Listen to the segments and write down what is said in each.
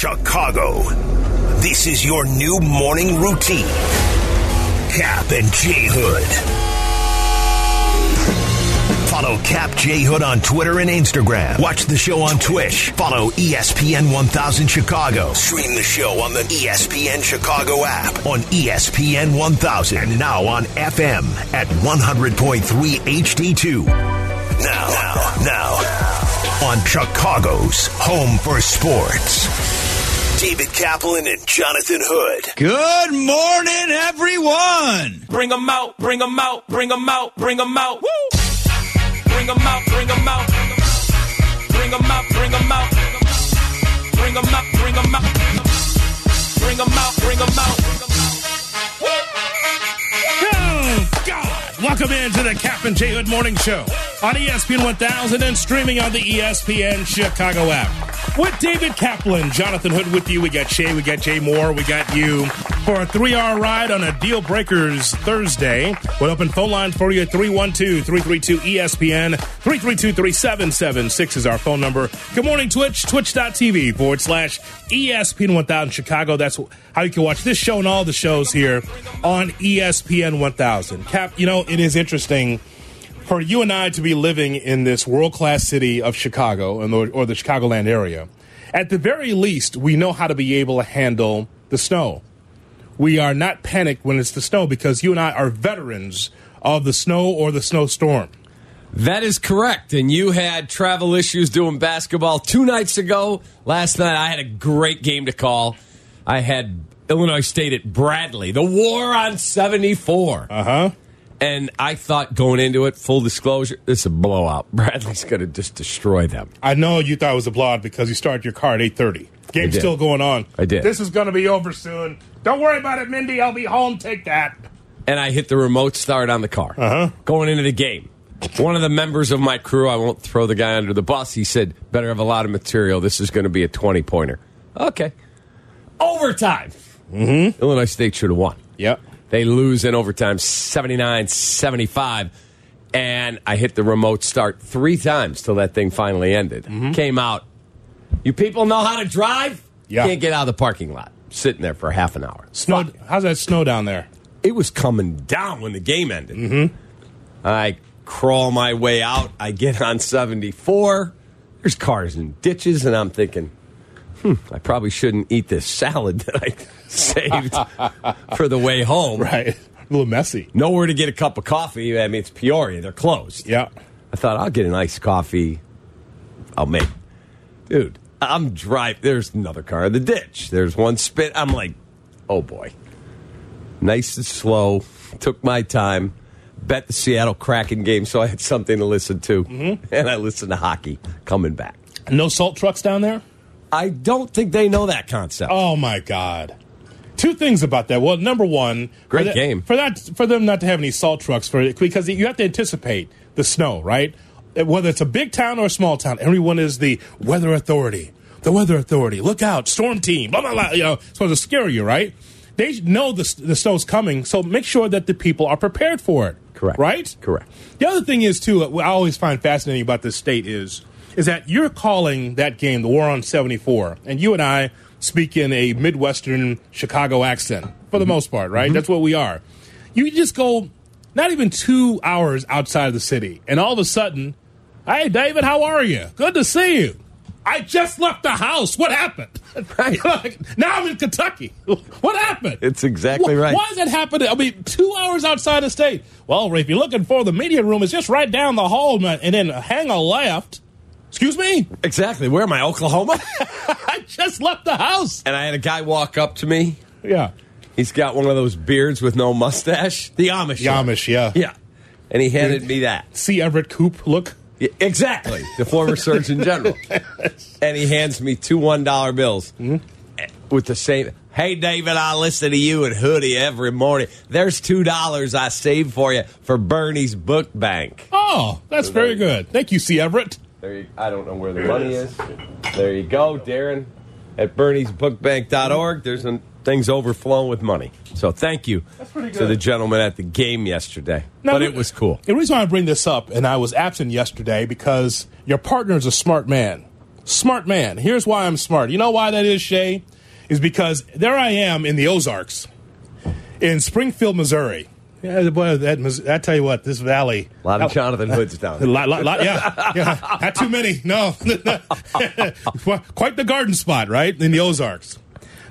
Chicago. This is your new morning routine. Cap and J Hood. Follow Cap J Hood on Twitter and Instagram. Watch the show on Twitch. Follow ESPN 1000 Chicago. Stream the show on the ESPN Chicago app on ESPN 1000 and now on FM at 100.3 HD2. Now, now, now, on Chicago's home for sports. David Kaplan and Jonathan Hood. Good morning, everyone. Bring 'em out, bring 'em out, bring 'em out, bring 'em out. Woo! them out, bring 'em out. Bring 'em out, bring 'em out. Bring 'em out, bring 'em out. Bring 'em out, bring 'em out. Oh, God. Welcome into the Cap and J Hood Morning Show on ESPN 1000 and streaming on the ESPN Chicago app. With David Kaplan, Jonathan Hood with you. We got Shay, we got Jay Moore, we got you for a three hour ride on a Deal Breakers Thursday. We'll open phone lines for you at 312 332 ESPN. 332 3776 is our phone number. Good morning, Twitch, twitch.tv forward slash ESPN 1000 Chicago. That's how you can watch this show and all the shows here on ESPN 1000. Cap, you know, it is interesting for you and I to be living in this world class city of Chicago and/or the Chicagoland area, at the very least, we know how to be able to handle the snow. We are not panicked when it's the snow because you and I are veterans of the snow or the snowstorm. That is correct. And you had travel issues doing basketball two nights ago. Last night, I had a great game to call. I had Illinois State at Bradley, the war on 74. Uh huh. And I thought going into it, full disclosure, this is a blowout. Bradley's going to just destroy them. I know you thought it was a blowout because you started your car at eight thirty. Game's still going on. I did. This is going to be over soon. Don't worry about it, Mindy. I'll be home. Take that. And I hit the remote start on the car Uh-huh. going into the game. One of the members of my crew, I won't throw the guy under the bus, he said, better have a lot of material. This is going to be a 20 pointer. Okay. Overtime. Mm-hmm. Illinois State should have won. Yep. They lose in overtime 79 75. And I hit the remote start three times till that thing finally ended. Came out. You people know how to drive? Yeah. Can't get out of the parking lot. Sitting there for half an hour. Snow. How's that snow down there? It was coming down when the game ended. Mm-hmm. I crawl my way out. I get on 74. There's cars and ditches, and I'm thinking, hmm, I probably shouldn't eat this salad that I saved for the way home. Right. A little messy. Nowhere to get a cup of coffee. I mean, it's Peoria. They're closed. Yeah. I thought I'll get an iced coffee. I'll make. Dude, I'm driving. There's another car in the ditch. There's one spit. I'm like, oh boy. Nice and slow. Took my time. Bet the Seattle Kraken game, so I had something to listen to. Mm-hmm. And I listened to hockey coming back. No salt trucks down there? I don't think they know that concept. Oh my God. Two things about that. Well, number one, Great for that- game. for that for them not to have any salt trucks for it because you have to anticipate the snow, right? Uh, whether it's a big town or a small town, everyone is the weather authority. The weather authority. Look out, storm team. Blah blah blah. You know, it's supposed to scare you, right? They know the the snow's coming, so make sure that the people are prepared for it. Correct. Right. Correct. The other thing is too. I always find fascinating about this state is is that you're calling that game the War on '74, and you and I speak in a Midwestern Chicago accent for the mm-hmm. most part, right? Mm-hmm. That's what we are. You just go not even two hours outside of the city, and all of a sudden, hey, David, how are you? Good to see you. I just left the house. What happened? Right. now I'm in Kentucky. What happened? It's exactly right. Why is that happening? I mean, two hours outside the state. Well, if you're looking for the media room, it's just right down the hall, man, and then hang a left. Excuse me? Exactly. Where am I? Oklahoma? I just left the house. and I had a guy walk up to me. Yeah. He's got one of those beards with no mustache. The Amish. one. Yamish, yeah. Yeah. And he handed me that. C. Everett Koop look? Yeah, exactly. The former Surgeon General. And he hands me two $1 bills mm-hmm. with the same. Hey, David, I listen to you and Hoodie every morning. There's $2 I saved for you for Bernie's Book Bank. Oh, that's very good. Thank you, C. Everett. There you, I don't know where the money is. There you go, Darren. At berniesbookbank.org, there's an, things overflowing with money. So thank you to the gentleman at the game yesterday. Now, but it was cool. The reason why I bring this up, and I was absent yesterday because your partner is a smart man. Smart man. Here's why I'm smart. You know why that is, Shay? Is because there I am in the Ozarks, in Springfield, Missouri. Yeah, boy, that, I tell you what, this valley. A lot of that- Jonathan Hoods down a there. lot, lot, lot, yeah, yeah, not too many. No, quite the garden spot, right in the Ozarks.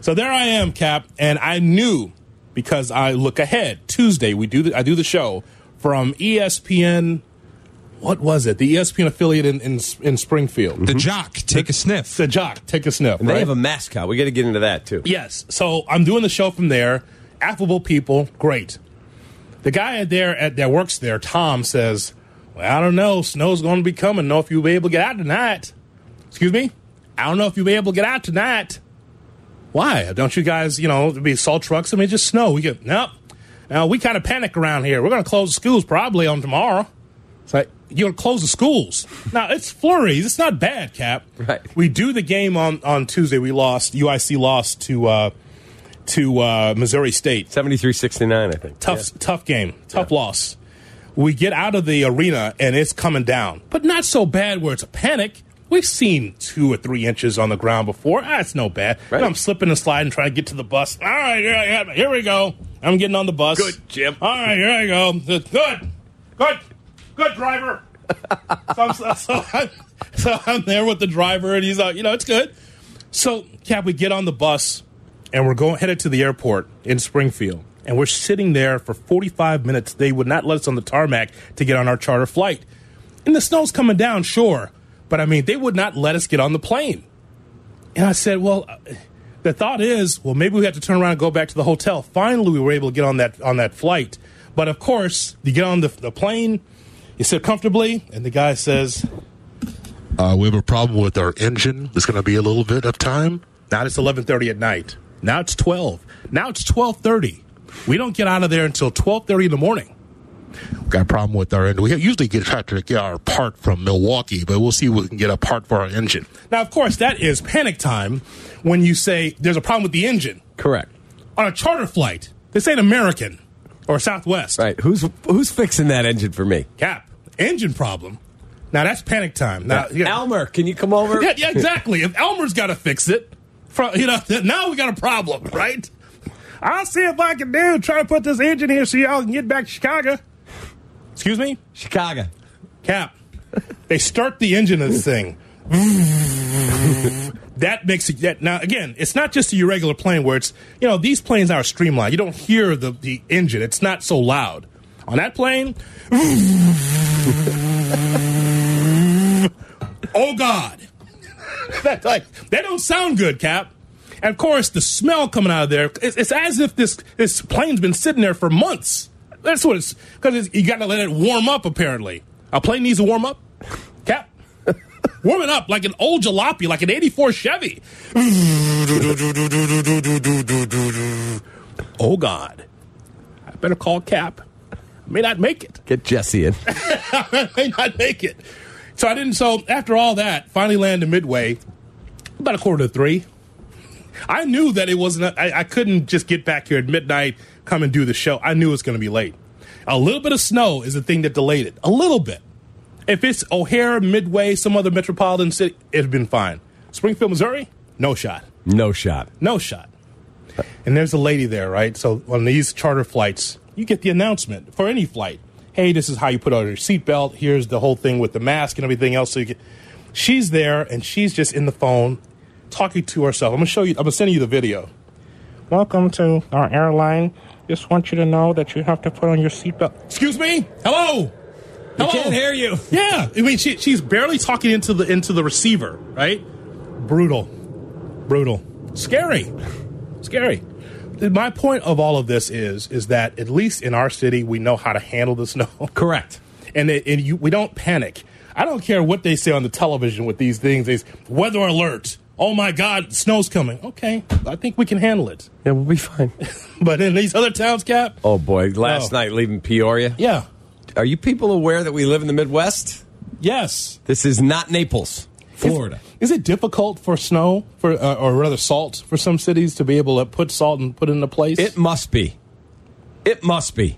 So there I am, Cap, and I knew because I look ahead. Tuesday, we do the, I do the show from ESPN. What was it? The ESPN affiliate in in, in Springfield. The jock, take a sniff. The Jock, take a sniff. And they right? have a mascot. We got to get into that too. Yes. So I'm doing the show from there. Affable people, great. The guy there at that works there, Tom, says, "Well, I don't know. Snow's going to be coming. Know if you'll be able to get out tonight." Excuse me. I don't know if you'll be able to get out tonight. Why? Don't you guys, you know, be salt trucks? I mean, just snow. We get nope. Now we kind of panic around here. We're going to close the schools probably on tomorrow. It's like you're going to close the schools. Now it's flurries. It's not bad, Cap. Right. We do the game on on Tuesday. We lost. UIC lost to uh, to uh, Missouri State. 73-69, I think. Tough, tough game, tough loss. We get out of the arena and it's coming down, but not so bad where it's a panic. We've seen two or three inches on the ground before. That's no bad. Right. And I'm slipping and sliding, trying to get to the bus. All right, yeah, yeah, here we go. I'm getting on the bus. Good, Jim. All right, here I go. Good, good, good driver. so, I'm, so, so, I'm, so I'm there with the driver, and he's like, you know, it's good. So, Cap, we get on the bus, and we're going headed to the airport in Springfield, and we're sitting there for 45 minutes. They would not let us on the tarmac to get on our charter flight, and the snow's coming down, sure, but I mean, they would not let us get on the plane. And I said, well. uh, The thought is, well, maybe we have to turn around and go back to the hotel. Finally, we were able to get on that on that flight. But of course, you get on the, the plane, you sit comfortably, and the guy says, Uh, we have a problem with our engine. It's going to be a little bit of time. Now it's eleven thirty at night. Now it's twelve. Now it's twelve thirty. We don't get out of there until twelve thirty in the morning. Got a problem with our engine. We usually get try to get our part from Milwaukee, but we'll see if we can get a part for our engine. Now, of course, that is panic time when you say there's a problem with the engine Correct. on a charter flight. This ain't American or Southwest. Right. Who's who's fixing that engine for me? Cap engine problem. Now that's panic time. Now, yeah. Elmer, can you come over? Yeah, yeah, exactly. if Elmer's got to fix it, fro- you know, now we got a problem, right? I'll see if I can do. Try to put this engine here so y'all can get back to Chicago. Excuse me, Chicago. Cap. They start the engine of this thing. that makes it that now again. It's not just a regular plane where it's you know these planes are streamlined. You don't hear the the engine. It's not so loud. On that plane, oh God, that like that don't sound good, Cap. And of course, the smell coming out of there, it's, it's as if this this plane's been sitting there for months. That's what it's because you got to let it warm up. Apparently, a plane needs to warm up. Cap, warm it up like an old jalopy, like an '84 Chevy. Oh God, I better call Cap. I may not make it. Get Jesse in. I may not make it. So I didn't. So after all that, finally landed midway, about a quarter to three. I knew that it wasn't. I, I couldn't just get back here at midnight, come and do the show. I knew it was going to be late. A little bit of snow is the thing that delayed it. A little bit. If it's O'Hare, Midway, some other metropolitan city, it'd been fine. Springfield, Missouri, no shot. No shot. No shot. And there's a lady there, right? So on these charter flights, you get the announcement for any flight. Hey, this is how you put on your seatbelt. Here's the whole thing with the mask and everything else. So you get. She's there, and she's just in the phone, talking to herself. I'm gonna show you. I'm gonna send you the video. Welcome to our airline. Just want you to know that you have to put on your seatbelt. Excuse me. Hello. I can't hear you. Yeah, I mean, she, she's barely talking into the into the receiver, right? Brutal, brutal, scary, scary. My point of all of this is is that at least in our city we know how to handle the snow, Correct. and, it, and you, we don't panic. I don't care what they say on the television with these things. These weather alert. Oh my God, snow's coming. Okay, I think we can handle it. Yeah, we'll be fine. But in these other towns, Cap, Oh boy, last Oh. night leaving Peoria. yeah, Are you people aware that we live in the Midwest? yes, This is not Naples, Florida. Is it difficult for snow, for uh, or rather salt, for some cities to be able to put salt and put it into place? It must be. It must be.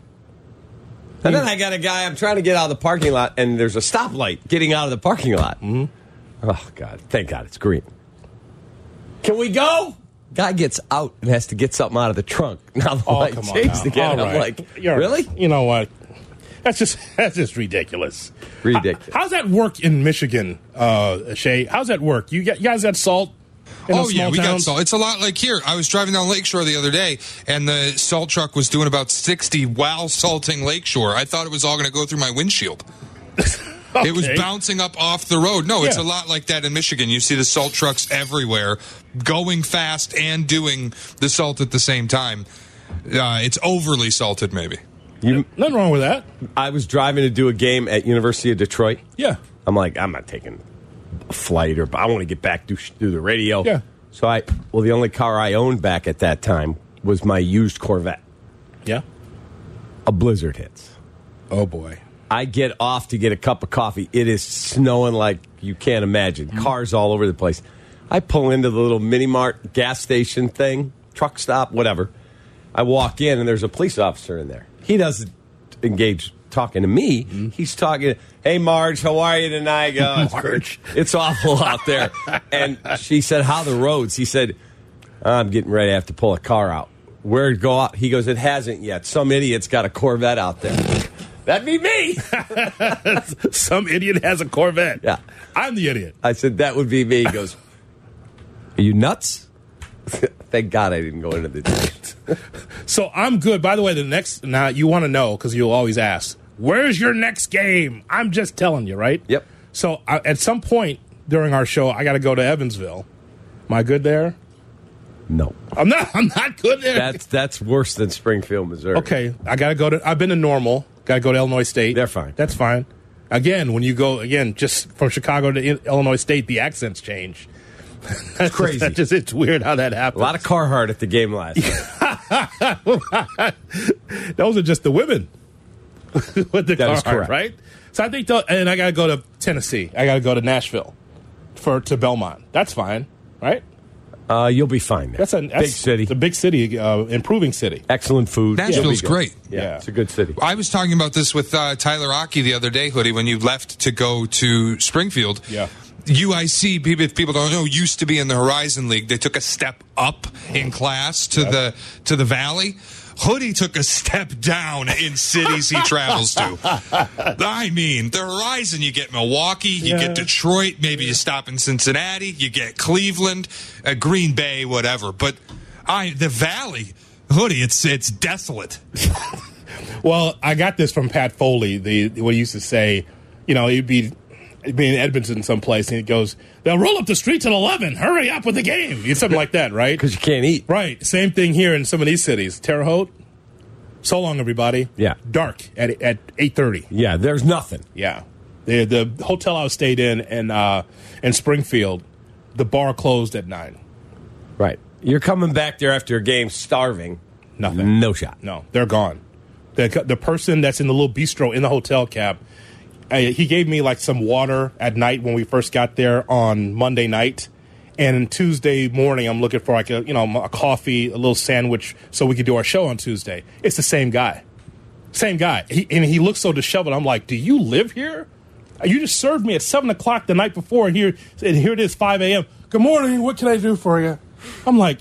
And then I got a guy, I'm trying to get out of the parking lot, and there's a stoplight getting out of the parking lot. Mm-hmm. Oh God! Thank God it's green. Can we go? Guy gets out and has to get something out of the trunk. Now the Oh, light come on changed again. All I'm right. like, You're- really? You know what? That's just that's just ridiculous. Ridiculous. How- how's that work in Michigan, uh, Shay? How's that work? You, you guys got salt? in Oh yeah, small we got salt. It's a lot like here. I was driving down Lakeshore the other day, and the salt truck was doing about sixty while salting Lakeshore. I thought it was all going to go through my windshield. It was bouncing up off the road. No, it's a lot like that in Michigan. You see the salt trucks everywhere, going fast and doing the salt at the same time. Uh, it's overly salted, maybe. You, Nothing wrong with that. I was driving to do a game at University of Detroit. Yeah. I'm like, I'm not taking a flight or I want to get back do do the radio. Yeah. So I well, the only car I owned back at that time was my used Corvette. Yeah. A blizzard hits. Oh boy. I get off to get a cup of coffee. It is snowing like you can't imagine. Mm. Cars all over the place. I pull into the little mini mart gas station thing, truck stop, whatever. I walk in and there's a police officer in there. He doesn't engage talking to me. Mm-hmm. He's talking, "Hey Marge, how are you tonight?" I go, Marge. it's awful out there. And she said, "How the roads?" He said, "I'm getting ready to have to pull a car out." Where to go out? He goes, "It hasn't yet. Some idiot's got a Corvette out there." That'd be me. Some idiot has a Corvette. Yeah. I'm the idiot. I said, that would be me. He goes, Are you nuts? Thank God I didn't go into the ditch. So I'm good. By the way, the next now you want to know because you'll always ask, "Where's your next game?" I'm just telling you, right? Yep. So I, at some point during our show, I got to go to Evansville. Am I good there? No. I'm not. I'm not good there. That's that's worse than Springfield, Missouri. okay. I got to go to. I've been to Normal. Got to go to Illinois State. They're fine. That's fine. Again, when you go again, just from Chicago to Illinois State, the accents change. That's crazy. That's just it's weird how that happens. A lot of Carhartt at the game last night. Those are just the women with the That is Carhartt, correct. right? So I think, the, and I got to go to Tennessee. I got to go to Nashville for to Belmont. That's fine, right? Uh, you'll be fine there. That's a that's, big city. It's a big city, uh, improving city. Excellent food. Nashville's You'll be good. great. Yeah, Yeah. it's a good city. I was talking about this with uh, Tyler Aki the other day, Hoodie, when you left to go to Springfield. Yeah. UIC, people, if people don't know, used to be in the Horizon League. They took a step up in class to the to the Valley. Hoodie took a step down in cities he travels to. I mean, the Horizon, you get Milwaukee, you Yeah. get Detroit, maybe you stop in Cincinnati, you get Cleveland, uh, Green Bay, whatever. But I, the Valley, Hoodie, it's it's desolate. Well, I got this from Pat Foley. The what he used to say, you know, he'd be he'd be in Edmonton someplace, and he goes, "They'll roll up the streets at eleven. Hurry up with the game." It's something like that, right? Because you can't eat. Right. Same thing here in some of these cities. Terre Haute. So long, everybody. Yeah. Dark at at eight thirty. Yeah, there's nothing. Yeah. The the hotel I stayed in in uh, in Springfield, the bar closed at nine. Right. You're coming back there after a game starving. Nothing. No shot. No, they're gone. The the person that's in the little bistro in the hotel cab, Uh, he gave me like some water at night when we first got there on Monday night, and Tuesday morning I'm looking for like a you know a coffee, a little sandwich, so we could do our show on Tuesday. It's the same guy, same guy, he, and he looks so disheveled. I'm like, do you live here? You just served me at seven o'clock the night before, and here and here it is five a.m. Good morning. What can I do for you? I'm like,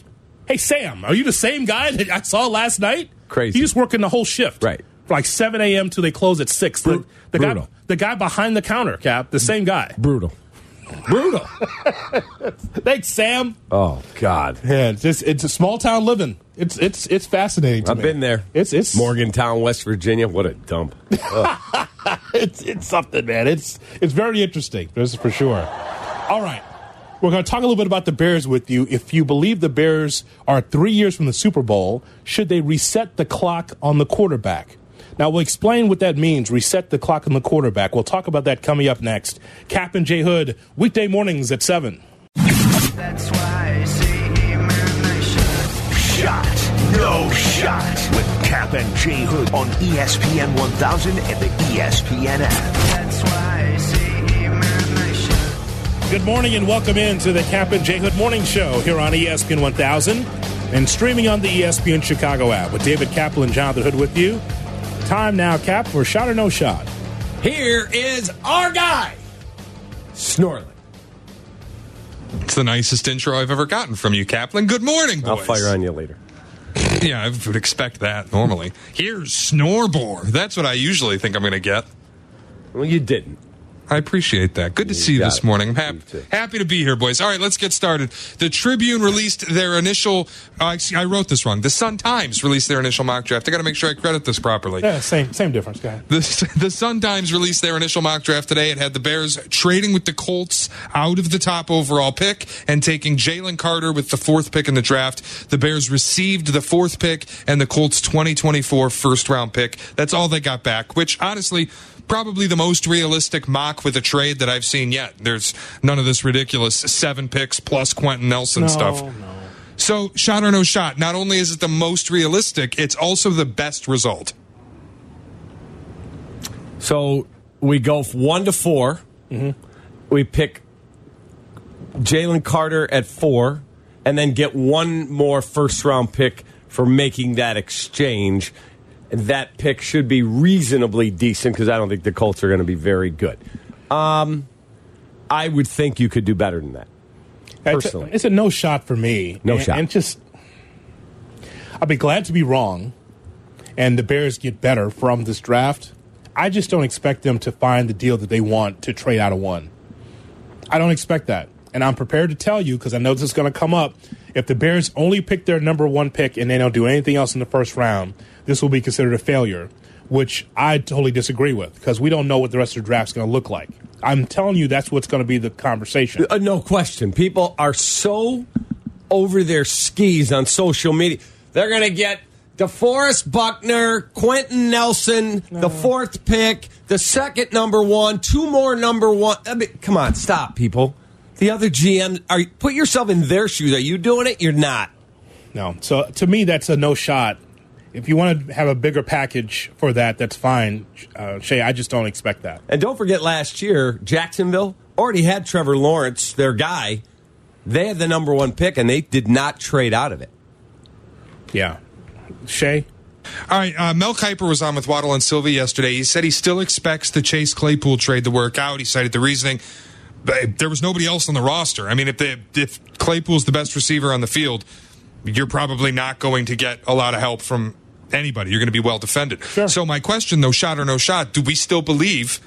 hey Sam, are you the same guy that I saw last night? Crazy. He's working the whole shift. Right. From like 7 a.m. till they close at 6. Bru- the, the guy, brutal. the guy behind the counter, Cap, the same guy. Brutal. Brutal. Thanks, Sam. oh, God. Yeah, it's just, it's a small town living. It's it's it's fascinating to I've me. been there. It's it's Morgantown, West Virginia. What a dump. it's it's something, man. It's it's very interesting. This is for sure. All right. We're going to talk a little bit about the Bears with you. If you believe the Bears are three years from the Super Bowl, should they reset the clock on the quarterback? Now, we'll explain what that means, reset the clock on the quarterback. We'll talk about that coming up next. Cap and J Hood, weekday mornings at 7. That's why I say amen, Shot. No shot. With Cap and J Hood on ESPN 1000 and the ESPN app. That's why I say amen, Good morning and welcome in to the Cap and J Hood Morning Show here on ESPN 1000 and streaming on the ESPN Chicago app with David Kaplan, and Jonathan Hood with you. Time now, Cap, for shot or no shot. Here is our guy, Snorling. It's the nicest intro I've ever gotten from you, Kaplan. Good morning, boys. I'll fire on you later. Yeah, I would expect that normally. Here's Snorbore. That's what I usually think I'm going to get. Well, you didn't. I appreciate that. Good to see you this it. morning. I'm hap- happy to be here, boys. All right, let's get started. The Tribune released their initial. Uh, I wrote this wrong. The Sun Times released their initial mock draft. I got to make sure I credit this properly. Yeah, same same difference, guy. The, the Sun Times released their initial mock draft today. It had the Bears trading with the Colts out of the top overall pick and taking Jalen Carter with the fourth pick in the draft. The Bears received the fourth pick and the Colts 2024 first round pick. That's all they got back, which honestly, probably the most realistic mock with a trade that I've seen yet. There's none of this ridiculous seven picks plus Quenton Nelson No, stuff. no. So, shot or no shot, not only is it the most realistic, it's also the best result. So we go f- one to 4 mm-hmm. We pick Jalen Carter at four, and then get one more first round pick for making that exchange. And that pick should be reasonably decent because I don't think the Colts are going to be very good. Um, I would think you could do better than that. It's a, Personally. it's a no shot for me. No and, shot. And just, I'll be glad to be wrong, and the Bears get better from this draft. I just don't expect them to find the deal that they want to trade out of one. I don't expect that, and I'm prepared to tell you because I know this is going to come up. If the Bears only pick their number one pick and they don't do anything else in the first round, this will be considered a failure, which I totally disagree with because we don't know what the rest of the draft's going to look like. I'm telling you, that's what's going to be the conversation. Uh, no question. People are so over their skis on social media. They're going to get DeForest Buckner, Quenton Nelson, the fourth pick, the second number one, two more number one. I mean, come on, stop, people. The other GM, are put yourself in their shoes. Are you doing it? You're not. No. So to me, that's a no shot. If you want to have a bigger package for that, that's fine, uh, Shay. I just don't expect that. And don't forget, last year Jacksonville already had Trevor Lawrence, their guy. They had the number one pick, and they did not trade out of it. Yeah. Shay? All right, uh, Mel Kiper was on with Waddle and Silvy yesterday. He said he still expects the Chase Claypool trade to work out. He cited the reasoning. But there was nobody else on the roster. I mean, if the, if Claypool's the best receiver on the field, you're probably not going to get a lot of help from anybody. You're going to be well defended. So my question, though, shot or no shot, do we still believe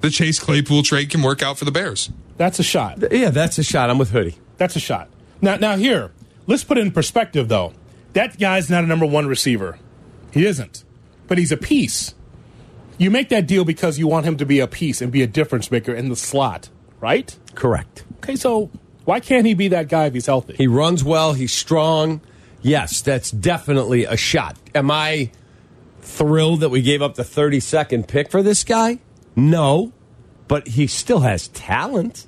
the Chase Claypool trade can work out for the Bears? That's a shot. Yeah, that's a shot. I'm with Hoodie. That's a shot. Now, now here, let's put it in perspective, though. That guy's not a number one receiver. He isn't. But he's a piece. You make that deal because you want him to be a piece and be a difference maker in the slot, right? Correct. Okay, so why can't he be that guy if he's healthy? He runs well. He's strong. Yes, that's definitely a shot. Am I thrilled that we gave up the 32nd pick for this guy? No, but he still has talent.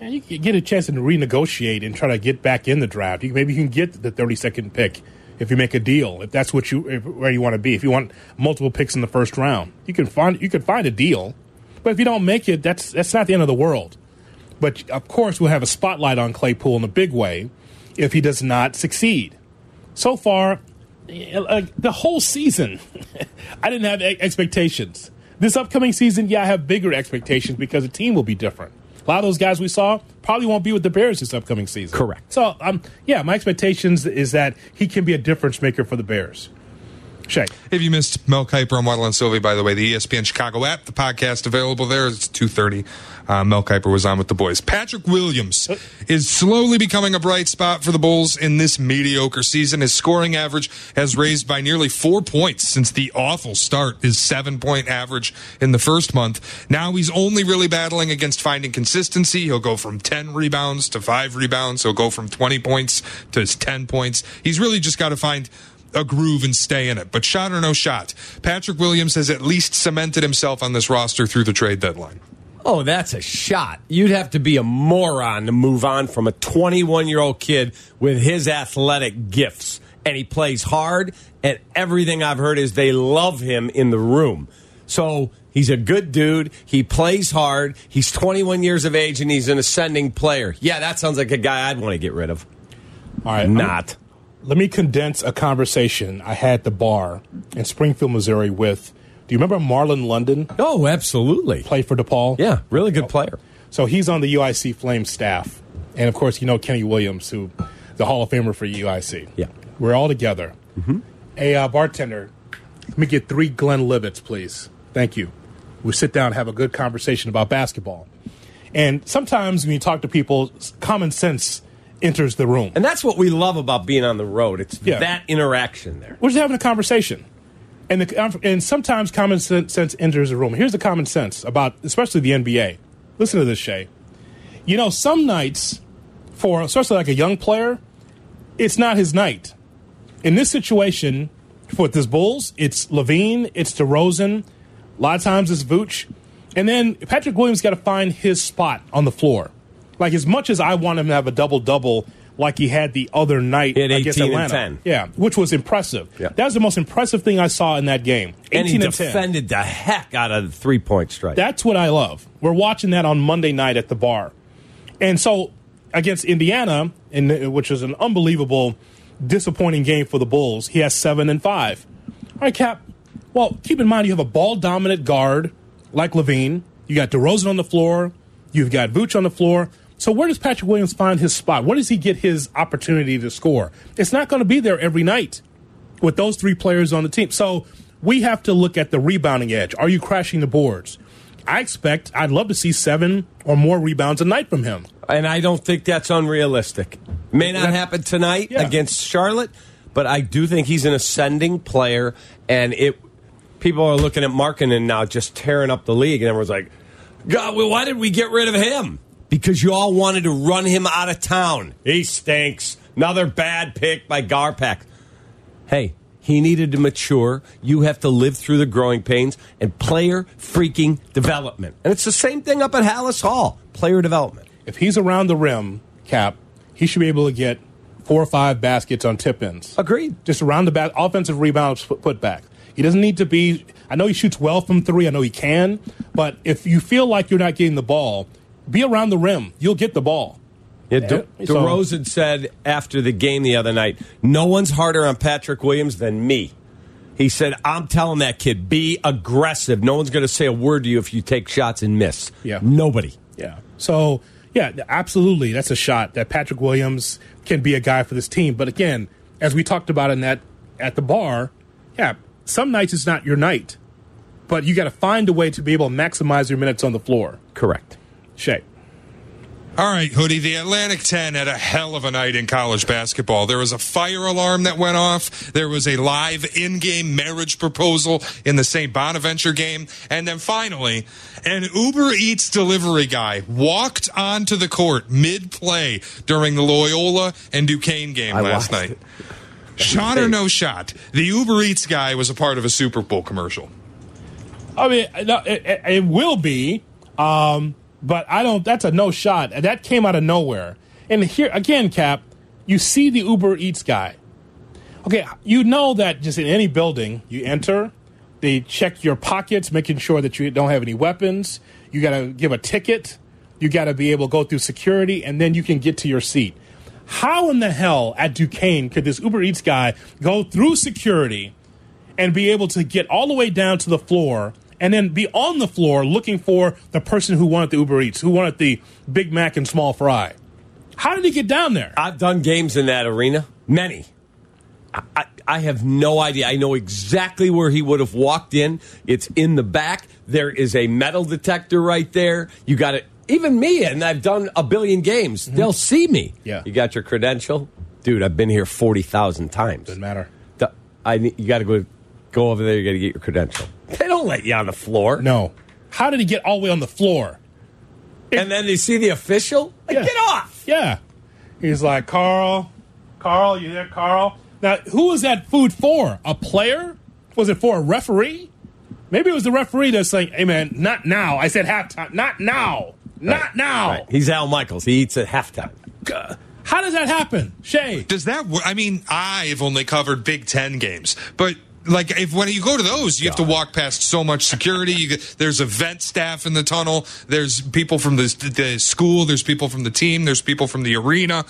And you get a chance to renegotiate and try to get back in the draft. You, maybe you can get the 32nd pick if you make a deal. If that's what you if, where you want to be. If you want multiple picks in the first round, you can find you can find a deal. But if you don't make it, that's that's not the end of the world. But of course, we'll have a spotlight on Claypool in a big way if he does not succeed. So far, eh, uh, the whole season, I didn't have expectations. This upcoming season, yeah, I have bigger expectations because the team will be different. A lot of those guys we saw probably won't be with the Bears this upcoming season. Correct. So, um, yeah, my expectations is that he can be a difference maker for the Bears. Shay. If you missed Mel Kiper and Waddle and Silvy, by the way, the ESPN Chicago app, the podcast available there. It's two thirty. Uh, Mel Kiper was on with the boys. Patrick Williams is slowly becoming a bright spot for the Bulls in this mediocre season. His scoring average has raised by nearly four points since the awful start. His seven point average in the first month. Now he's only really battling against finding consistency. He'll go from ten rebounds to five rebounds. He'll go from twenty points to ten points. He's really just got to find a groove and stay in it. But shot or no shot, Patrick Williams has at least cemented himself on this roster through the trade deadline. Oh, that's a shot. You'd have to be a moron to move on from a 21 year old kid with his athletic gifts. And he plays hard, and everything I've heard is they love him in the room. So he's a good dude. He plays hard. He's 21 years of age, and he's an ascending player. Yeah, that sounds like a guy I'd want to get rid of. All right. I'm- Not. let me condense a conversation I had at the bar in Springfield, Missouri with. Do you remember Marlon London? Oh, absolutely. Played for DePaul? Yeah, really good player. So he's on the UIC Flame staff. and of course, you know Kenny Williams, who the Hall of Famer for UIC. Yeah. we're all together. Mm-hmm. A uh, bartender, let me get three Glenlivets, please. Thank you. We sit down, and have a good conversation about basketball, and sometimes when you talk to people, common sense enters the room. And that's what we love about being on the road. It's Yeah. that interaction there. We're just having a conversation. And, the, um, and sometimes common sense enters the room. Here's the common sense about, especially the NBA. Listen to this, Shay. You know, some nights, for especially like a young player, it's not his night. In this situation, for this Bulls, it's LaVine, it's DeRozan, a lot of times it's Vooch. And then Patrick Williams got to find his spot on the floor. Like, as much as I want him to have a double double like he had the other night He against 18 and Atlanta. 10. Yeah, which was impressive. Yeah. That was the most impressive thing I saw in that game. 18 And he and 10. defended the heck out of the three point strike. That's what I love. We're watching that on Monday night at the bar. And so against Indiana, in, which was an unbelievable, disappointing game for the Bulls, he has seven and five. All right, Cap. Well, keep in mind you have a ball dominant guard like LaVine. You got DeRozan on the floor. You've got Vooch on the floor. So where does Patrick Williams find his spot? Where does he get his opportunity to score? It's not going to be there every night with those three players on the team. So we have to look at the rebounding edge. Are you crashing the boards? I expect, I'd love to see seven or more rebounds a night from him. and I don't think that's unrealistic. May not happen tonight Yeah. against Charlotte, but I do think he's an ascending player, and it. People are looking at Markkanen now, just tearing up the league, and everyone's like, "God, well, why did we get rid of him? Because you all wanted to run him out of town. He stinks. Another bad pick by GarPax. Hey, he needed to mature. You have to live through the growing pains and player freaking development. And it's the same thing up at Halas Hall. Player development. If he's around the rim, Cap, he should be able to get four or five baskets on tip ins. Agreed. Just around the back, offensive rebounds, put, put back. He doesn't need to be. I know he shoots well from three. I know he can. But if you feel like you're not getting the ball, be around the rim. You'll get the ball. Yeah, De- Yeah, so- DeRozan said after the game the other night, "No one's harder on Patrick Williams than me." He said, "I'm telling that kid, be aggressive. No one's going to say a word to you if you take shots and miss. Yeah. nobody." Yeah. So, yeah, absolutely. That's a shot that Patrick Williams can be a guy for this team. But again, as we talked about in that at the bar, yeah, some nights it's not your night. But you got to find a way to be able to maximize your minutes on the floor. Correct. Shay. All right, Hoodie. The Atlantic 10 had a hell of a night in college basketball. There was a fire alarm that went off. There was a live in game marriage proposal in the St. Bonaventure game. And then finally, an Uber Eats delivery guy walked onto the court mid play during the Loyola and Duquesne game I last night. Shot or no shot, the Uber Eats guy was a part of a Super Bowl commercial. I mean, it, it, it will be, um, but I don't. That's a no shot. That came out of nowhere. And here again, Cap, you see the Uber Eats guy. Okay, you know that just in any building, you enter, they check your pockets, making sure that you don't have any weapons. You got to give a ticket. You got to be able to go through security, and then you can get to your seat. How in the hell at Duquesne could this Uber Eats guy go through security? and be able to get all the way down to the floor and then be on the floor looking for the person who wanted the Uber Eats, who wanted the Big Mac and small fry. How did he get down there? I've done games in that arena, many. I, I, have no idea. I know exactly where he would have walked in. It's in the back. There is a metal detector right there. You got it. Even me, and I've done a billion games. Mm-hmm. They'll see me. Yeah. You got your credential, dude. I've been here forty thousand times. Doesn't matter. I you got to go go over there. You got to get your credential. They don't let you on the floor. No. How did he get all the way on the floor? And then they see the official. Like, Yeah. Get off. Yeah. He's like, Carl, Carl, you there, Carl? Now, who was that food for? A player? Was it for a referee? Maybe it was the referee that's saying, hey, man, not now. I said halftime. Not now. Not now. Right. He's Al Michaels. He eats at halftime. How does that happen? Shay. Does that work? I mean, I've only covered Big Ten games, but like if when you go to those, you have to walk past so much security. You get, there's event staff in the tunnel. There's people from the, the school. There's people from the team. There's people from the arena.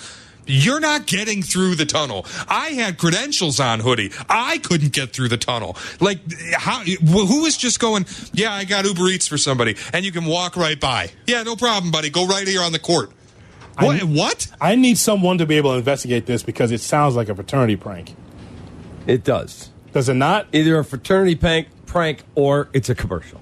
You're not getting through the tunnel. I had credentials on hoodie. I couldn't get through the tunnel. Like how? Who is just going? Yeah, I got Uber Eats for somebody, and you can walk right by. Yeah, no problem, buddy. Go right here on the court. What? what? I need someone to be able to investigate this because it sounds like a fraternity prank. It does. Does it not? Either a fraternity prank, prank or it's a commercial.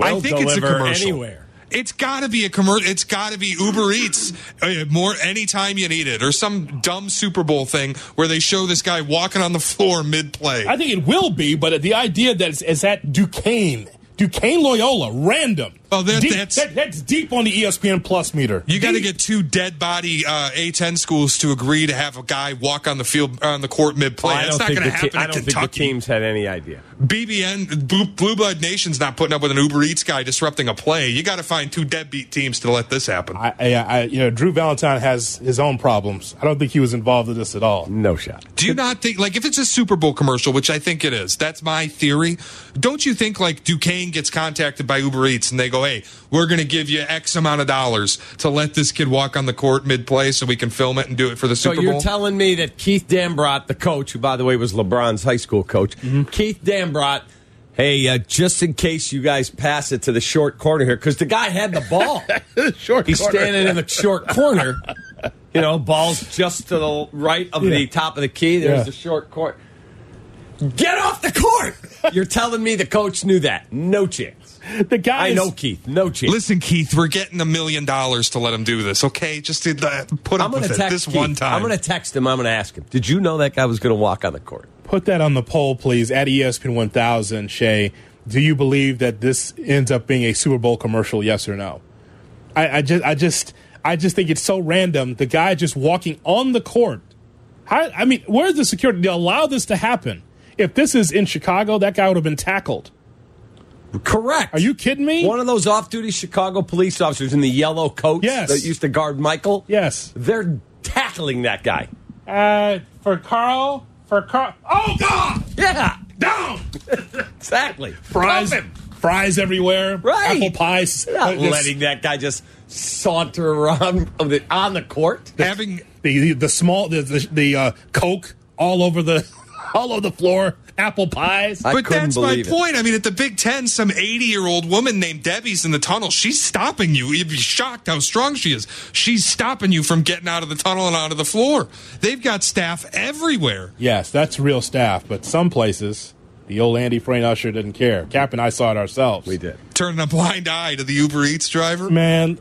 I We'll think it's a commercial. anywhere. It's got to be a commercial. It's got to be Uber Eats uh, more anytime you need it, or some dumb Super Bowl thing where they show this guy walking on the floor mid play. I think it will be, but the idea that it's, it's at Duquesne, Duquesne Loyola, random. Oh, that- Deep- that's- that- that's deep on the ESPN Plus meter. You got to get two dead body uh, A10 schools to agree to have a guy walk on the field on the court mid play. I That's don't going to happen te- I don't think the teams had any idea. BBN Blue, Blue Blood Nation's not putting up with an Uber Eats guy disrupting a play. You got to find two deadbeat teams to let this happen. I, I, I, you know, Drew Valentine has his own problems. I don't think he was involved in this at all. No shot. Do you not think, like, if it's a Super Bowl commercial, which I think it is, that's my theory. Don't you think, like, Duquesne gets contacted by Uber Eats and they go, hey, we're going to give you X amount of dollars to let this kid walk on the court mid play so we can film it and do it for the So Super Bowl? So you're telling me that Keith Dambrot, the coach, who by the way was LeBron's high school coach, Mm-hmm. Keith Dambrot, hey, uh, just in case you guys pass it to the short corner here, because the guy had the ball. Short He's corner. standing in the short corner. You know, ball's just to the right of the top of the key. There's Yeah. the short court. Get off the court! You're telling me the coach knew that? No chance. The guy I is- know Keith. No chance. Listen, Keith, we're getting a million dollars to let him do this, okay? Just to, uh, put I'm up going with to it text this Keith. one time. I'm going to text him. I'm going to ask him. Did you know that guy was going to walk on the court? Put that on the poll, please, at ESPN 1000, Shay. Do you believe that this ends up being a Super Bowl commercial? Yes or no? I, I just, I just, I just think it's so random. The guy just walking on the court. How, I mean, where's the security to allow this to happen? If this is in Chicago, that guy would have been tackled. Correct. Are you kidding me? One of those off-duty Chicago police officers in the yellow coats Yes. that used to guard Michael. Yes. They're tackling that guy. Uh, for Carl, for Carl. Oh God! Yeah, Down. exactly. Fries, him. fries everywhere. Right. Apple pies. They're not this- letting that guy just saunter around on the, on the court. Having the the small the the, the uh, Coke all over the all over the floor. Apple pies. I but that's my it. point. I mean, at the Big Ten, some 80 year old woman named Debbie's in the tunnel. She's stopping you. You'd be shocked how strong she is. She's stopping you from getting out of the tunnel and onto the floor. They've got staff everywhere. Yes, that's real staff. But some places, the old Andy Frayne usher didn't care. Cap and I saw it ourselves. We did. Turning a blind eye to the Uber Eats driver. Man,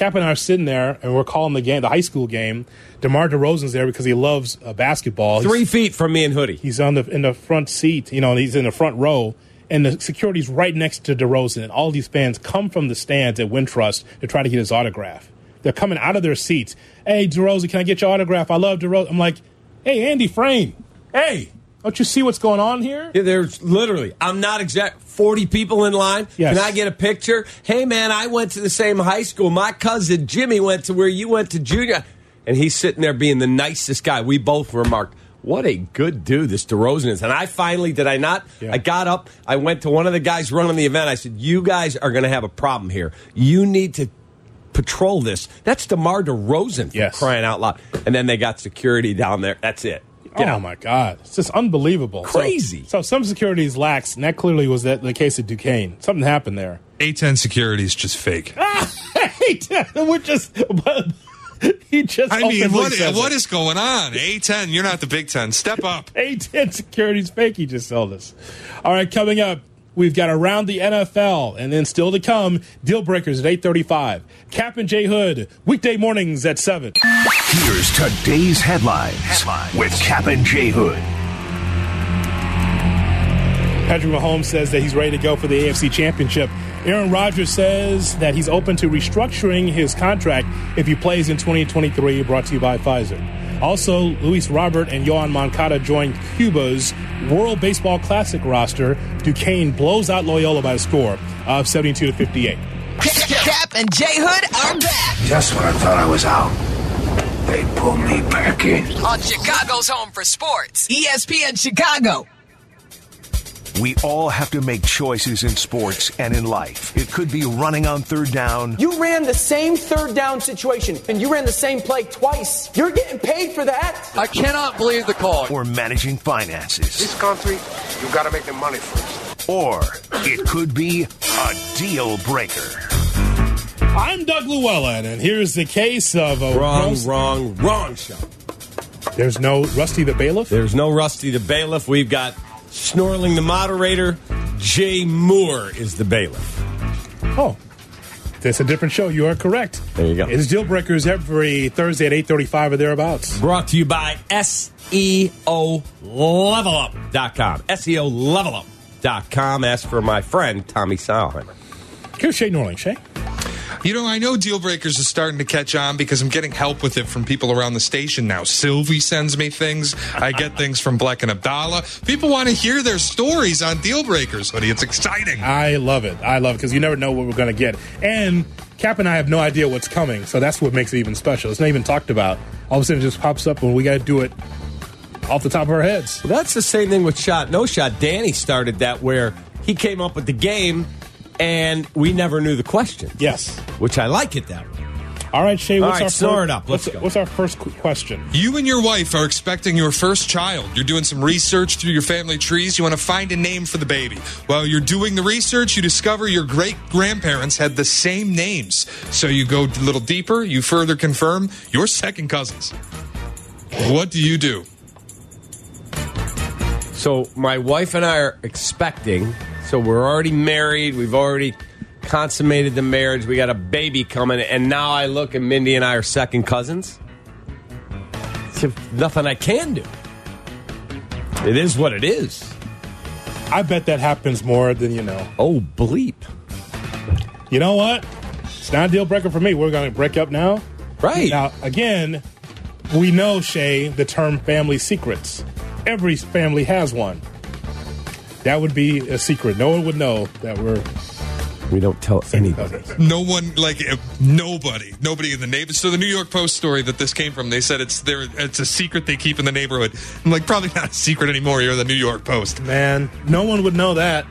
Cap and I are sitting there and we're calling the game, the high school game. DeMar DeRozan's there because he loves uh, basketball. He's- Three feet from me and Hoodie. He's on the in the front seat, you know, and he's in the front row, and the security's right next to DeRozan, and all these fans come from the stands at Wintrust to try to get his autograph. They're coming out of their seats. Hey, DeRozan, can I get your autograph? I love DeRozan. I'm like, hey, Andy Frame, hey, don't you see what's going on here? Yeah, there's literally, I'm not exact, 40 people in line. Yes. Can I get a picture? Hey, man, I went to the same high school. My cousin Jimmy went to where you went to junior. And he's sitting there being the nicest guy. We both remarked, what a good dude this DeRozan is. And I finally, did I not? Yeah. I got up. I went to one of the guys running the event. I said, you guys are going to have a problem here. You need to patrol this. That's DeMar DeRozan for Yes. crying out loud. And then they got security down there. That's it. Get oh out. Oh my God, it's just unbelievable, Crazy. So, some security is lax, and that clearly was that in the case of Duquesne. Something happened there. A10 security is just fake. We're just, he just. I mean, openly what, says what going on? A10, you're not the Big Ten. Step up. A10 Securities fake he just sold us. All right, coming up, we've got around the NFL, and then still to come, deal breakers at 8:35. Cap and J Hood weekday mornings at seven. Here's today's headlines, with Cap and J Hood. Patrick Mahomes says that he's ready to go for the AFC Championship. Aaron Rodgers says that he's open to restructuring his contract if he plays in 2023. Brought to you by Pfizer. Also, Luis Robert and Yoán Moncada joined Cuba's World Baseball Classic roster. Duquesne blows out Loyola by a score of 72 to 58. Cap and J Hood are back Just when I thought I was out, they pulled me back in. on Chicago's Home for Sports, ESPN Chicago. We all have to make choices in sports and in life. It could be running on third down, You ran the same third down situation and you ran the same play twice. You're getting paid for that. I cannot believe the call. or managing finances. This country, you've gotta make the money first. Or it could be a deal breaker. I'm Doug Llewellyn, and here's the case of a Wrong, roast- wrong, wrong show. There's no Rusty the bailiff. There's no Rusty the bailiff. We've got Snorling the moderator. Jay Moore is the bailiff. Oh, that's a different show. You are correct. There you go. It's Deal Breakers every Thursday at 8.35 or thereabouts. Brought to you by E SEO levelup.com. SEO levelup.com. Ask for my friend Tommy Salheimer. Here's Shay Norling. Shay? You know, I know Deal Breakers is starting to catch on because I'm getting help with it from people around the station now. Silvy sends me things. I get things from Bleck and Abdallah. People want to hear their stories on Deal Breakers, hoodie. It's exciting. I love it. I love it because you never know what we're going to get. And Cap and I have no idea what's coming, so that's what makes it even special. It's not even talked about. All of a sudden, it just pops up, and we got to do it off the top of our heads. Well, that's the same thing with Shot No Shot. Danny started that where he came up with the game and we never knew the question. Yes. Which I like it that way. All right, Shay, All what's right, our snore fir- it up. Let's what's, go. what's our first question? You and your wife are expecting your first child. You're doing some research through your family trees. You want to find a name for the baby. While you're doing the research, you discover your great grandparents had the same names. So you go a little deeper, you further confirm you're second cousins. What do you do? So my wife and I are expecting. So we're already married. We've already consummated the marriage. We got a baby coming, and now I look and Mindy and I are second cousins. There's nothing I can do. It is what it is. I bet that happens more than you know. Oh bleep! You know what? It's not a deal breaker for me. We're going to break up now. Right. Now, again, we know, Shay, the term family secrets. Every family has one. That would be a secret. No one would know that we're. We don't tell anybody. No one, like nobody, nobody in the neighborhood. So the New York Post story that this came from, they said it's there. It's a secret they keep in the neighborhood. I'm like, probably not a secret anymore. You're the New York Post. Man, no one would know that.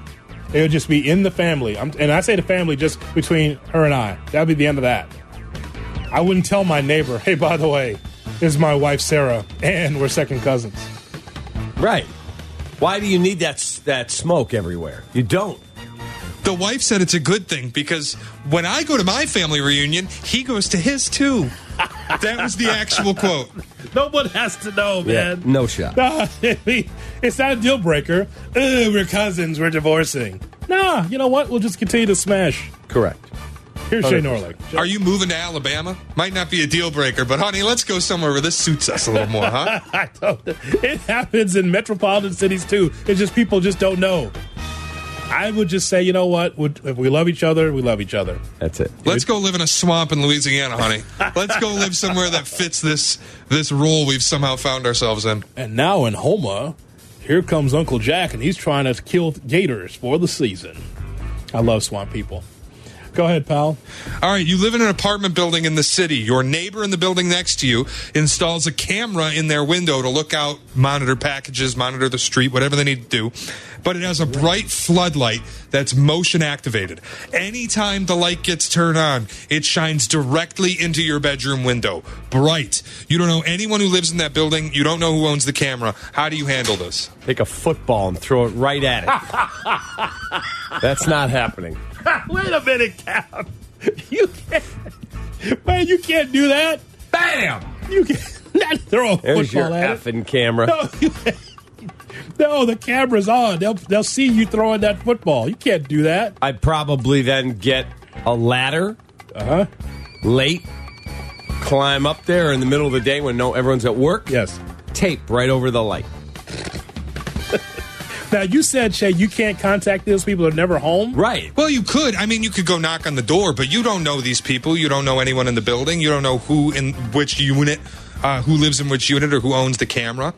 It would just be in the family. I'm, and I say the family just between her and I. That would be the end of that. I wouldn't tell my neighbor, hey, by the way, this is my wife, Sarah, and we're second cousins. Right. Why do you need that that smoke everywhere? You don't. The wife said it's a good thing because when I go to my family reunion, he goes to his too. that was the actual quote. No one has to know, Yeah, man. no shot. Nah, it's not a deal breaker. Ugh, we're cousins. We're divorcing. Nah, you know what? We'll just continue to smash. Correct. Here's Shay Norling. Are you moving to Alabama? Might not be a deal breaker, but honey, let's go somewhere where this suits us a little more, huh? I don't, it happens in metropolitan cities too. It's just people just don't know. I would just say, you know what? Would- If we love each other, we love each other. That's it. Let's go live in a swamp in Louisiana, honey. Let's go live somewhere that fits this this role we've somehow found ourselves in. And now in Houma, here comes Uncle Jack, and he's trying to kill gators for the season. I love swamp people. Go ahead, pal. All right, you live in an apartment building in the city. Your neighbor in the building next to you installs a camera in their window to look out, monitor packages, monitor the street, whatever they need to do. But it has a bright floodlight that's motion activated. Anytime the light gets turned on, it shines directly into your bedroom window. Bright. You don't know anyone who lives in that building. You don't know who owns the camera. How do you handle this? Take a football and throw it right at it. That's not happening. Wait a minute, Cap. You can't. Man, you can't do that. Bam! You can't not throw a There's your football at it. camera. No, you- no, the camera's on. They'll they'll see you throwing that football. You can't do that. I'd probably then get a ladder Uh huh. late, climb up there in the middle of the day when no everyone's at work. Yes. Tape right over the light. Now you said Shay, you can't contact those people that are never home. Right. Well, you could. I mean, you could go knock on the door, but you don't know these people. You don't know anyone in the building. You don't know who in which unit, uh, who lives in which unit, or who owns the camera.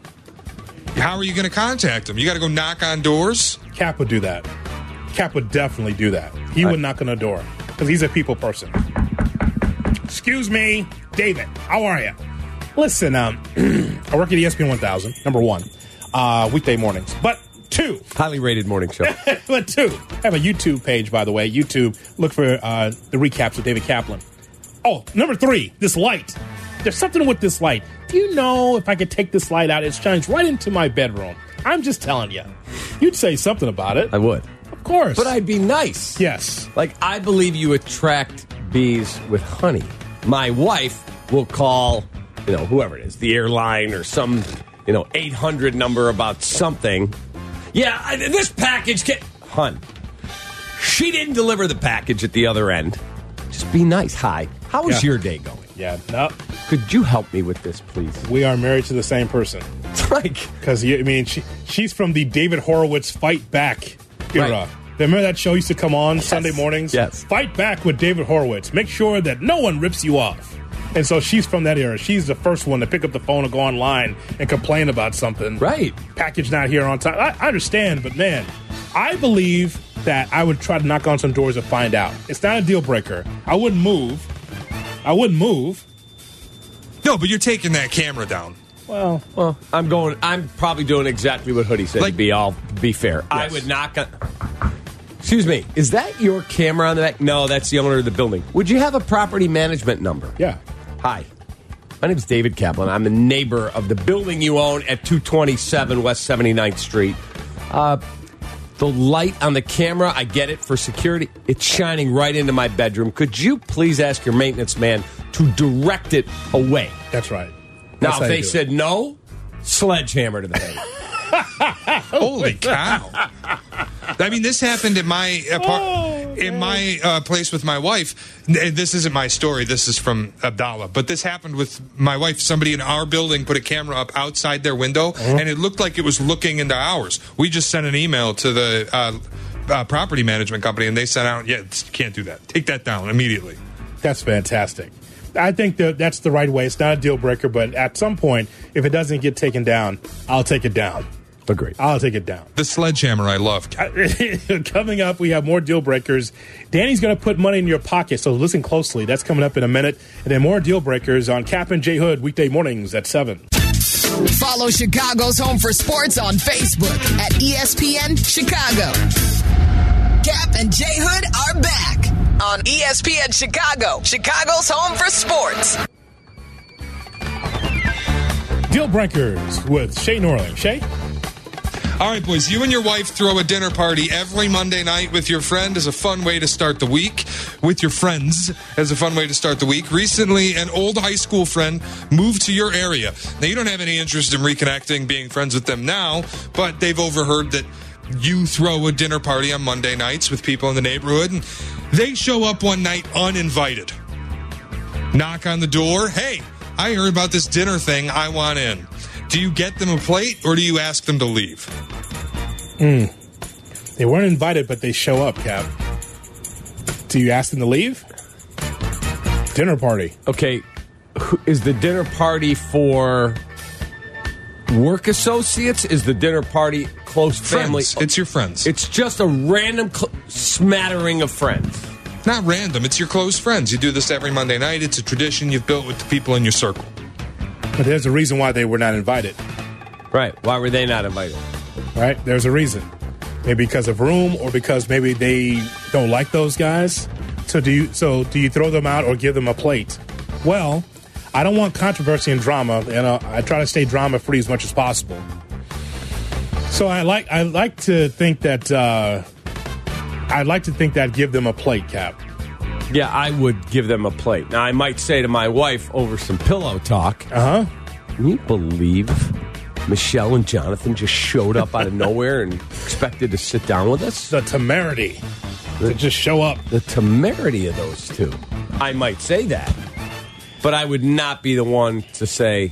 How are you going to contact them? You got to go knock on doors. Cap would do that. Cap would definitely do that. He would knock on a door because he's a people person. Excuse me, David. How are you? Listen, um, I work at ESPN 1000. Number one, uh, weekday mornings. But two, Highly rated morning show. but two, I have a YouTube page, by the way. YouTube, look for uh, the recaps with David Kaplan. Oh, number three, this light. There's something with this light. Do you know if I could take this light out? It shines right into my bedroom. I'm just telling you. You'd say something about it. I would. Of course. But I'd be nice. Yes. Like, I believe you attract bees with honey. My wife will call, you know, whoever it is, the airline or some, you know, 800 number about something. Yeah, I, this package can. Hun, she didn't deliver the package at the other end. Just be nice. Hi. How was Yeah. your day going? Yeah, no, Could you help me with this, please? we are married to the same person. It's like, Because I mean, she, she's from the David Horowitz Fight Back era. Right. Remember that show used to come on Sunday mornings? Yes. Fight Back with David Horowitz. Make sure that no one rips you off. And so she's from that era. She's the first one to pick up the phone and go online and complain about something. Right. Package not here on time. I, I understand, but man, I believe that I would try to knock on some doors and find out. It's not a deal breaker. I wouldn't move. I wouldn't move. No, but you're taking that camera down. Well, well, I'm going, I'm probably doing exactly what Hoodie said, Like- to be all, be fair. I would knock on. Excuse me, is that your camera on the back? No, that's the owner of the building. Would you have a property management number? yeah. Hi. My name is David Kaplan. I'm a neighbor of the building you own at 227 West 79th Street. Uh, the light on the camera, I get it for security. It's shining right into my bedroom. Could you please ask your maintenance man to direct it away? That's right. Now, That's how if they do it. said no, sledgehammer to the head. Holy cow! I mean, this happened in my apart- in my uh, place with my wife. This isn't my story. This is from Abdallah. But this happened with my wife. Somebody in our building put a camera up outside their window, and it looked like it was looking into ours. We just sent an email to the uh, uh, property management company, and they sent out, "Yeah, can't do that. Take that down immediately." That's fantastic. I think that that's the right way. It's not a deal breaker, but at some point, if it doesn't get taken down, I'll take it down. Agreed. I'll take it down. The sledgehammer I loved. coming up, we have more deal breakers. Danny's going to put money in your pocket, so listen closely. That's coming up in a minute. And then more deal breakers on Cap and J Hood weekday mornings at 7. Follow Chicago's Home for Sports on Facebook at ESPN Chicago. Cap and J Hood are back on ESPN Chicago, Chicago's Home for Sports. Deal breakers with Shay Norling. Shay? All right, boys, you and your wife throw a dinner party every Monday night with your friend as a fun way to start the week. With your friends as a fun way to start the week. Recently, an old high school friend moved to your area. Now, you don't have any interest in reconnecting, being friends with them now, but they've overheard that you throw a dinner party on Monday nights with people in the neighborhood, and they show up one night uninvited. Knock on the door. Hey, I heard about this dinner thing. I want in. Do you get them a plate or do you ask them to leave? Hmm. They weren't invited, but they show up, Cap. Do you ask them to leave? Dinner party. Okay, Is the dinner party for work associates? Is the dinner party close family? Friends. It's your friends. It's just a random cl- smattering of friends. not random. It's your close friends. You do this every Monday night. It's a tradition you've built with the people in your circle. But there's a reason why they were not invited, Right. Why were they not invited? right? There's a reason. Maybe because of room or because maybe they don't like those guys. So do you so do you throw them out or give them a plate? Well, I don't want controversy and drama, and uh, I try to stay drama free as much as possible. So I like I like to think that uh, I'd like to think that I'd give them a plate cap. Yeah, I would give them a plate. Now, I might say to my wife over some pillow talk, Uh huh. Can you believe Michelle and Jonathan just showed up out of nowhere and expected to sit down with us? The temerity to just show up. The temerity of those two. I might say that, but I would not be the one to say,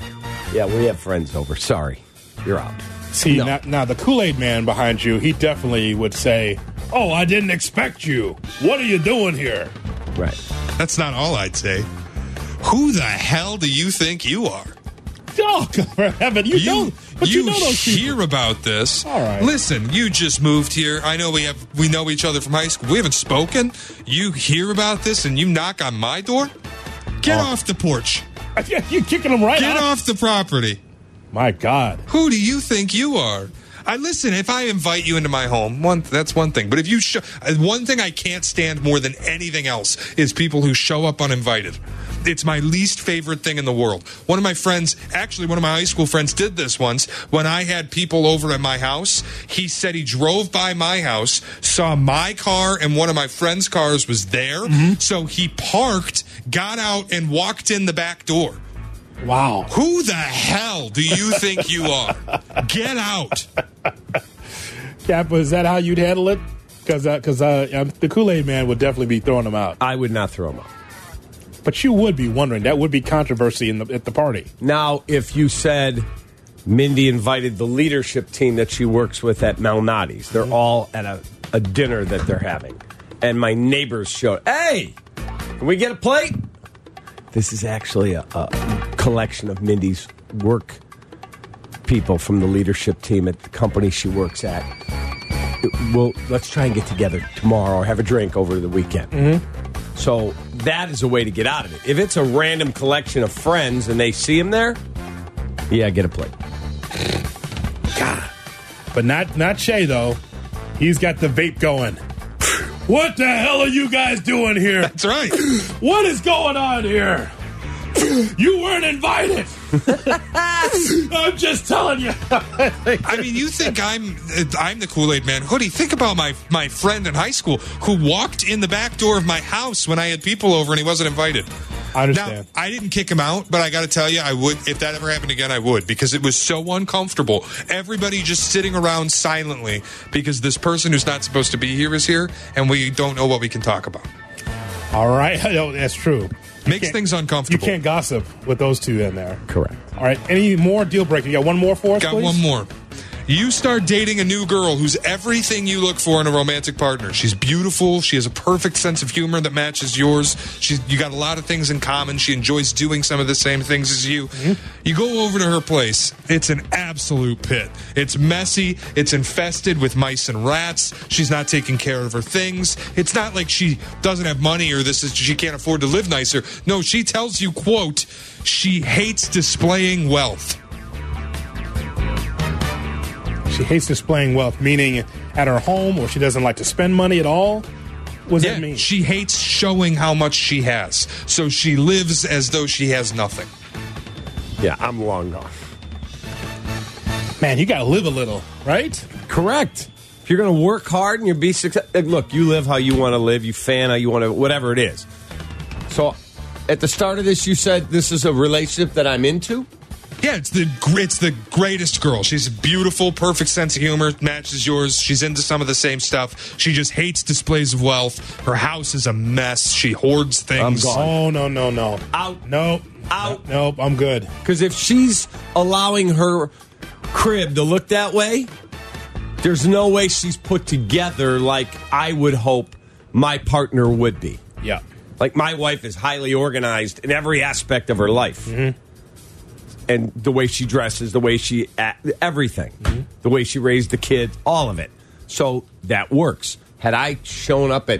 "Yeah, we have friends over. Sorry, you're out." See No. now, now the Kool Aid Man behind you, he definitely would say, "Oh, I didn't expect you. What are you doing here?" Right. That's not all I'd say. Who the hell do you think you are? Oh, God for heaven, you, don't. but you, know those people. hear about this. All right. Listen, you just moved here. I know we have we know each other from high school. We haven't spoken. You hear about this and you knock on my door? Get oh. off the porch. Yeah, you kicking them right Get out. off the property. My God. Who do you think you are? I listen. If I invite you into my home, one that's one thing. But if you show, uh, one thing I can't stand more than anything else is people who show up uninvited. it's my least favorite thing in the world. One of my friends, actually, one of my high school friends, did this once when I had people over at my house. He said he drove by my house, saw my car and one of my friend's cars was there, so he parked, got out, and walked in the back door. Wow. Who the hell do you think you are? Get out. Cap, is that how you'd handle it? Because because uh, um, the Kool Aid Man would definitely be throwing them out. I would not throw them out. But you would be wondering. That would be controversy in the, at the party. Now, if you said Mindy invited the leadership team that she works with at Malnati's, they're all at a, a dinner that they're having, and my neighbors showed, hey, can we get a plate? This is actually a, a collection of Mindy's work people from the leadership team at the company she works at. Well, let's try and get together tomorrow or have a drink over the weekend. Mm-hmm. So that is a way to get out of it. If it's a random collection of friends and they see him there, yeah, get a plate. God. But not not Shay though. He's got the vape going. What the hell are you guys doing here? That's right. What is going on here? You weren't invited. I'm just telling you. I mean, you think I'm I'm the Kool Aid Man, Hoodie? Think about my my friend in high school who walked in the back door of my house when I had people over and he wasn't invited. I understand. Now, I didn't kick him out, but I got to tell you, I would if that ever happened again. I would because it was so uncomfortable. Everybody just sitting around silently because this person who's not supposed to be here is here, and we don't know what we can talk about. All right, no, that's true. You Makes things uncomfortable. You can't gossip with those two in there. Correct. All right. Any more deal breaker? You got one more for us, Got please? one more. You start dating a new girl who's everything you look for in a romantic partner. She's beautiful. She has a perfect sense of humor that matches yours. She's you got a lot of things in common. She enjoys doing some of the same things as you. Mm-hmm. You go over to her place. It's an absolute pit. It's messy. It's infested with mice and rats. She's not taking care of her things. It's not like she doesn't have money or this is she can't afford to live nicer. No, she tells you, quote, she hates displaying wealth. She hates displaying wealth, meaning at her home, or she doesn't like to spend money at all. What does that mean? She hates showing how much she has. So she lives as though she has nothing. Yeah, I'm long gone. Man, you got to live a little, right? Correct. If you're going to work hard and you be successful, eh, look, you live how you want to live, you fan how you want to, whatever it is. So, at the start of this, you said this is a relationship that I'm into. Yeah, it's the it's the greatest girl. She's beautiful, perfect sense of humor, matches yours. She's into some of the same stuff. She just hates displays of wealth. Her house is a mess. She hoards things. Oh no, no, no. Out. Nope. Out. Nope. I'm good. Because if she's allowing her crib to look that way, there's no way she's put together like I would hope my partner would be. Yeah. Like my wife is highly organized in every aspect of her life. Mm-hmm. And the way she dresses, the way she everything, mm-hmm. the way she raised the kids, all of it. So that works. Had I shown up at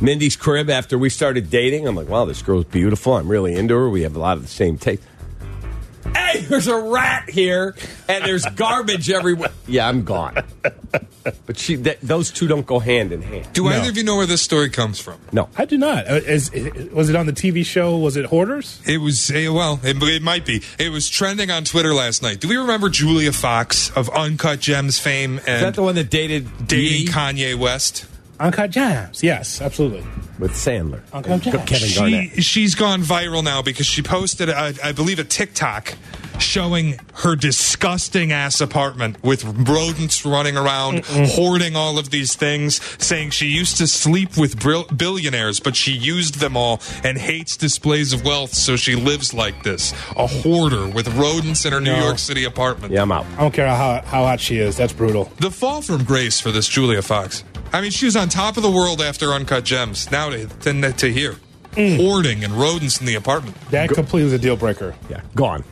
Mindy's crib after we started dating, I'm like, wow, this girl's beautiful. I'm really into her. We have a lot of the same taste. Hey, there's a rat here, and there's garbage everywhere. Yeah, I'm gone. But she, th- those two don't go hand in hand. Do either of you know where this story comes from? No. I do not. Uh, Is, was it on the TV show? Was it Hoarders? It was eh, well, it, it might be. It was trending on Twitter last night. Do we remember Julia Fox of Uncut Gems fame and Is that the one that dated dating Dee Kanye West? Uncut Gems. Yes, absolutely. with Sandler? Uncut And Gems. Kevin Garnett. She, she's gone viral now because she posted, a, I believe, a TikTok showing her disgusting ass apartment with rodents running around, hoarding all of these things, saying she used to sleep with bril- billionaires, but she used them all and hates displays of wealth, so she lives like this. A hoarder with rodents in her New No. York City apartment. Yeah, I'm out. I don't care how how hot she is. That's brutal. The fall from grace for this Julia Fox. I mean, she was on top of the world after Uncut Gems. Now to, to, to here. Hoarding and rodents in the apartment. That completely is a deal breaker. Yeah, gone.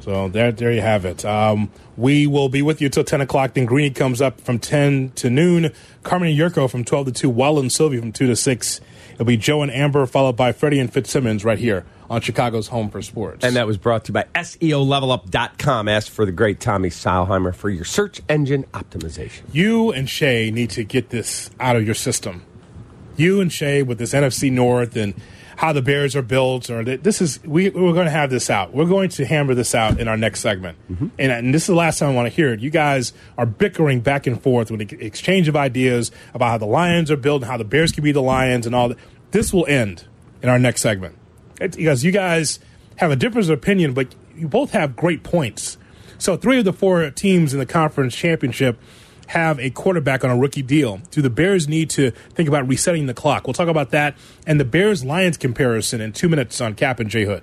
So there, there you have it. Um, we will be with you till 10 o'clock. Then Greeny comes up from 10 to noon. Carmen and Jurko from 12 to 2. Waddle and Silvy from 2 to 6. It'll be Joe and Amber, followed by Freddie and Fitzsimmons right here on Chicago's Home for Sports. And that was brought to you by SEOlevelup.com. Ask for the great Tommy Seilheimer for your search engine optimization. you and Shay need to get this out of your system. You and Shay with this NFC North, and how the Bears are built, or that this is we we're going to have this out. We're going to hammer this out in our next segment, mm-hmm. and, and this is the last time I want to hear it. You guys are bickering back and forth with the exchange of ideas about how the Lions are built, and how the Bears can be the Lions, and all that. This will end in our next segment It's because you guys have a difference of opinion, but you both have great points. So three of the four teams in the conference championship have a quarterback on a rookie deal. Do the Bears need to think about resetting the clock? We'll talk about that and the Bears Lions comparison in two minutes on Cap and J Hood.